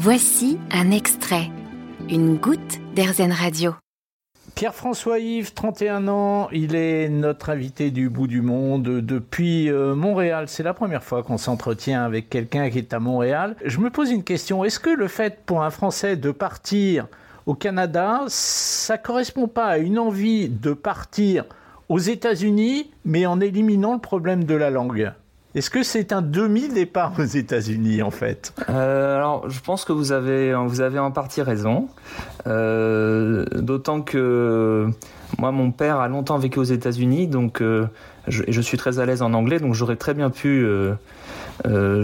Voici un extrait, une goutte d'Airzen Radio. Pierre-François Yves, 31 ans, il est notre invité du bout du monde depuis euh, Montréal. C'est la première fois qu'on s'entretient avec quelqu'un qui est à Montréal. Je me pose une question, est-ce que le fait pour un Français de partir au Canada, ça correspond pas à une envie de partir aux États-Unis, mais en éliminant le problème de la langue? Est-ce que c'est un demi-départ aux États-Unis en fait? Euh, Alors, je pense que vous avez, en partie raison. Euh, d'autant que moi, mon père a longtemps vécu aux États-Unis, donc euh, je, suis très à l'aise en anglais, donc j'aurais très bien pu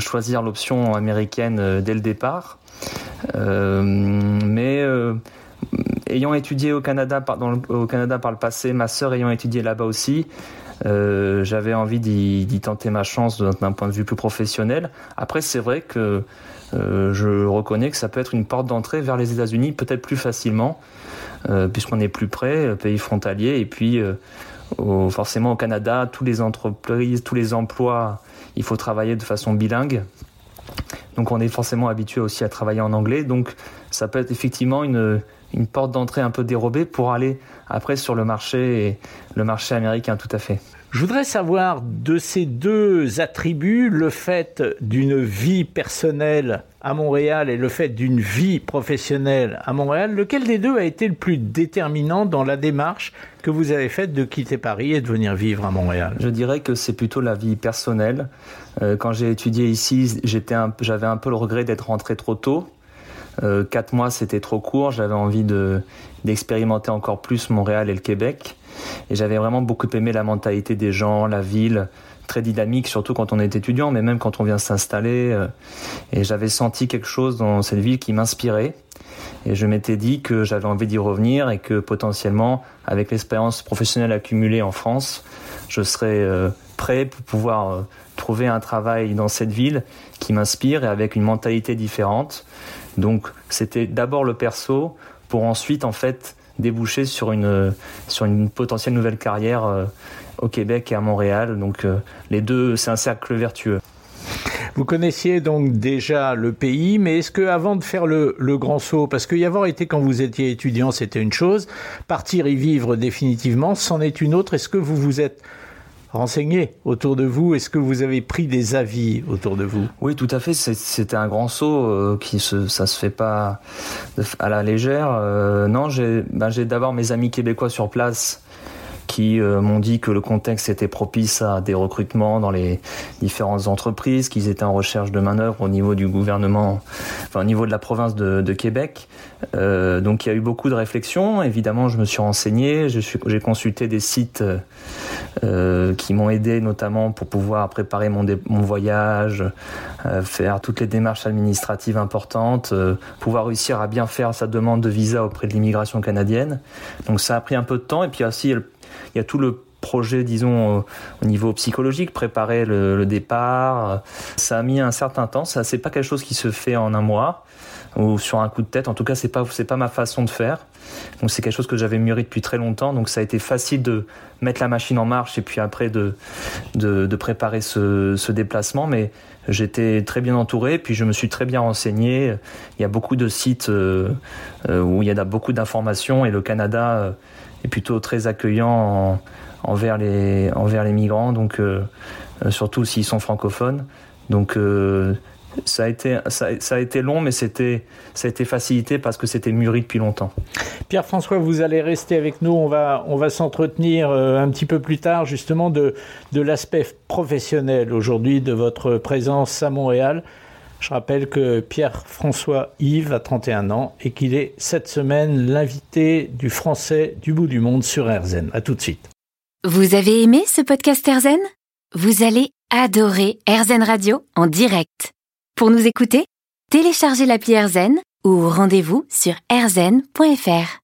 choisir l'option américaine dès le départ. mais ayant étudié au Canada, par, au Canada par le passé, ma sœur ayant étudié là-bas aussi, euh, j'avais envie d'y tenter ma chance d'un point de vue plus professionnel. Après, c'est vrai que euh, je reconnais que ça peut être une porte d'entrée vers les États-Unis, peut-être plus facilement, euh, puisqu'on est plus près, pays frontalier, et puis forcément au Canada, tous les entreprises, tous les emplois, il faut travailler de façon bilingue. Donc on est forcément habitué aussi à travailler en anglais. Donc ça peut être effectivement une, une porte d'entrée un peu dérobée pour aller après sur le marché et le marché américain tout à fait. Je voudrais savoir de ces deux attributs, le fait d'une vie personnelle à Montréal et le fait d'une vie professionnelle à Montréal, lequel des deux a été le plus déterminant dans la démarche que vous avez faite de quitter Paris et de venir vivre à Montréal? Je dirais que c'est plutôt la vie personnelle. Euh, quand j'ai étudié ici, j'avais un peu le regret d'être rentré trop tôt euh, quatre mois, c'était trop court. J'avais envie de d'expérimenter encore plus Montréal et le Québec. Et j'avais vraiment beaucoup aimé la mentalité des gens, la ville, très dynamique, surtout quand on est étudiant, mais même quand on vient s'installer. Euh, et j'avais senti quelque chose dans cette ville qui m'inspirait. Et je m'étais dit que j'avais envie d'y revenir et que potentiellement, avec l'expérience professionnelle accumulée en France, je serais euh, prêt pour pouvoir trouver un travail dans cette ville qui m'inspire et avec une mentalité différente. Donc c'était d'abord le perso pour ensuite en fait déboucher sur une, sur une potentielle nouvelle carrière euh, au Québec et à Montréal. Donc euh, les deux, c'est un cercle vertueux. Vous connaissiez donc déjà le pays, mais est-ce que avant de faire le, le grand saut, parce qu'y avoir été quand vous étiez étudiant, c'était une chose, partir y vivre définitivement, c'en est une autre. Est-ce que vous vous êtes renseigné autour de vous Est-ce que vous avez pris des avis autour de vous? Oui, tout à fait. C'était un grand saut euh, qui se, ça se fait pas à la légère. Euh, non, ben, j'ai d'abord mes amis québécois sur place qui euh, m'ont dit que le contexte était propice à des recrutements dans les différentes entreprises, qu'ils étaient en recherche de manœuvre au niveau du gouvernement, enfin au niveau de la province de, Québec. Euh, donc il y a eu beaucoup de réflexions. Évidemment, je me suis renseigné, j'ai consulté des sites euh, qui m'ont aidé notamment pour pouvoir préparer mon, mon voyage, faire toutes les démarches administratives importantes, pouvoir réussir à bien faire sa demande de visa auprès de l'immigration canadienne. Donc ça a pris un peu de temps et puis aussi il y a tout le projet, disons, au niveau psychologique, préparer le, départ. Ça a mis un certain temps. Ça, c'est pas quelque chose qui se fait en un mois ou sur un coup de tête. En tout cas, c'est pas, c'est pas ma façon de faire. Donc, c'est quelque chose que j'avais mûri depuis très longtemps. Donc, ça a été facile de mettre la machine en marche et puis après de, de, préparer ce, ce déplacement. Mais j'étais très bien entouré, puis je me suis très bien renseigné. Il y a beaucoup de sites euh, euh, où il y a beaucoup d'informations et le Canada euh, est plutôt très accueillant envers, les, envers les migrants, donc surtout s'ils sont francophones. Donc ça a été, ça, a été long, mais c'était, ça a été facilité parce que c'était mûri depuis longtemps. Pierre-François, vous allez rester avec nous. On va, on va s'entretenir euh, un petit peu plus tard, justement, de, de l'aspect professionnel aujourd'hui de votre présence à Montréal. Je rappelle que Pierre-François Yves a 31 ans et qu'il est cette semaine l'invité du français du bout du monde sur RZN. À tout de suite. Vous avez aimé ce podcast RZN Vous allez adorer RZN Radio en direct. Pour nous écouter, téléchargez l'appli AirZen ou rendez-vous sur airzen.fr.